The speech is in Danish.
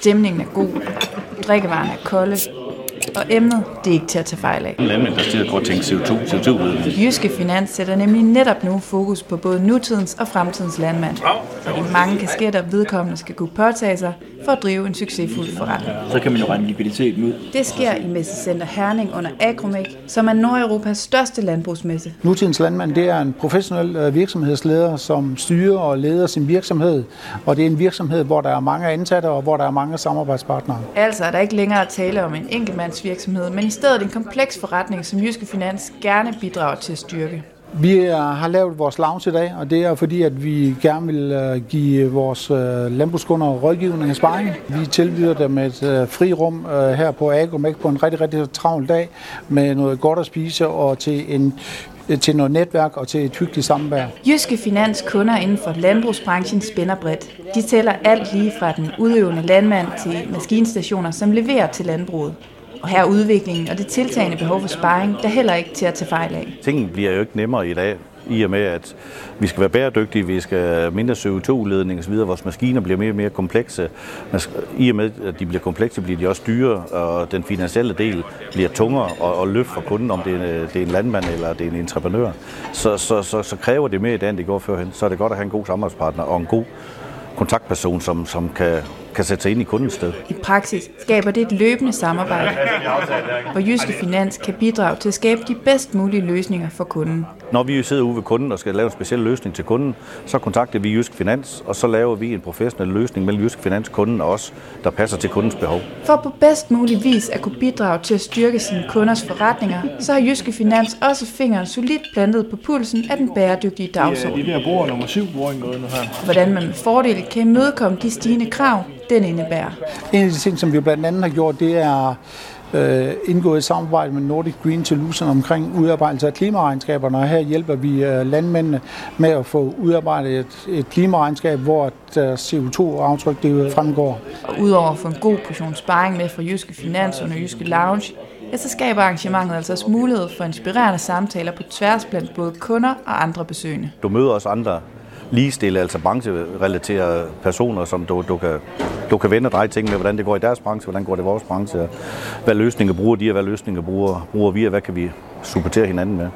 Stemningen er god, drikkevarerne er kolde, og emnet det er ikke til at tage fejl af. Landmænd, der stiger godt tænke CO2, CO2 Jyske Finans sætter nemlig netop nu fokus på både nutidens og fremtidens landmand. Og de mange kasketter vedkommende skal kunne påtage sig for at drive en succesfuld forretning. Så kan man jo regne likviditeten ud. Det sker i Messecenter Herning under Agromec, som er Nordeuropas største landbrugsmesse. Nutidens landmand det er en professionel øh, virksomhedsleder, som styrer og leder sin virksomhed. Og det er en virksomhed, hvor der er mange ansatte og hvor der er mange samarbejdspartnere. Altså er der ikke længere at tale om en enkeltmandsvirksomhed, men i stedet en kompleks forretning, som Jyske Finans gerne bidrager til at styrke. Vi øh, har lavet vores lounge i dag, og det er fordi, at vi gerne vil øh, give vores øh, landbrugskunder rådgivning og sparring. Vi tilbyder dem et fri rum her på Agromec på en rigtig, rigtig travl dag med noget godt at spise og til en til noget netværk og til et hyggeligt samvær. Jyske Finans kunder inden for landbrugsbranchen spænder bredt. De tæller alt lige fra den udøvende landmand til maskinstationer, som leverer til landbruget. Og her er udviklingen og det tiltagende behov for sparring, der heller ikke til at tage fejl af. Tingene bliver jo ikke nemmere i dag, i og med, at vi skal være bæredygtige, vi skal mindre CO2-udledning osv. Vores maskiner bliver mere og mere komplekse. I og med, at de bliver komplekse, bliver de også dyre, og den finansielle del bliver tungere og, og løft for kunden, om det er, det er en landmand eller det er en entreprenør. Så, så, så, så kræver det mere i dag, end det går førhen. Så er det godt at have en god samarbejdspartner og en god kontaktperson, som, som kan, kan sætte sig ind i kundens sted. I praksis skaber det et løbende samarbejde, hvor Jyske Finans kan bidrage til at skabe de bedst mulige løsninger for kunden. Når vi sidder ude ved kunden og skal lave en speciel løsning til kunden, så kontakter vi Jysk Finans, og så laver vi en professionel løsning mellem Jysk Finans, kunden og os, der passer til kundens behov. For på bedst mulig vis at kunne bidrage til at styrke sine kunders forretninger, så har Jyske Finans også fingeren solidt plantet på pulsen af den bæredygtige dagsorden. Ja, det er bord nummer syv boring noget nu her. Hvordan man med fordel kan imødekomme de stigende krav, den indebærer. En af de ting, som vi blandt andet har gjort, det er øh, indgået et samarbejde med Nordic Green Solution omkring udarbejdelse af klimaregnskaberne, og her hjælper vi øh, landmændene med at få udarbejdet et, et klimaregnskab, hvor deres CO2-aftryk det fremgår. Udover at få en god portion sparring med fra Jyske Finans og Jyske Lounge, ja, så skaber arrangementet altså også mulighed for inspirerende samtaler på tværs blandt både kunder og andre besøgende. Du møder også andre ligestille, altså brancherelaterede personer, som du, du, kan, du kan vende og dreje ting med, hvordan det går i deres branche, hvordan går det i vores branche, hvad løsninger bruger de, og hvad løsninger bruger, bruger vi, og hvad kan vi supportere hinanden med.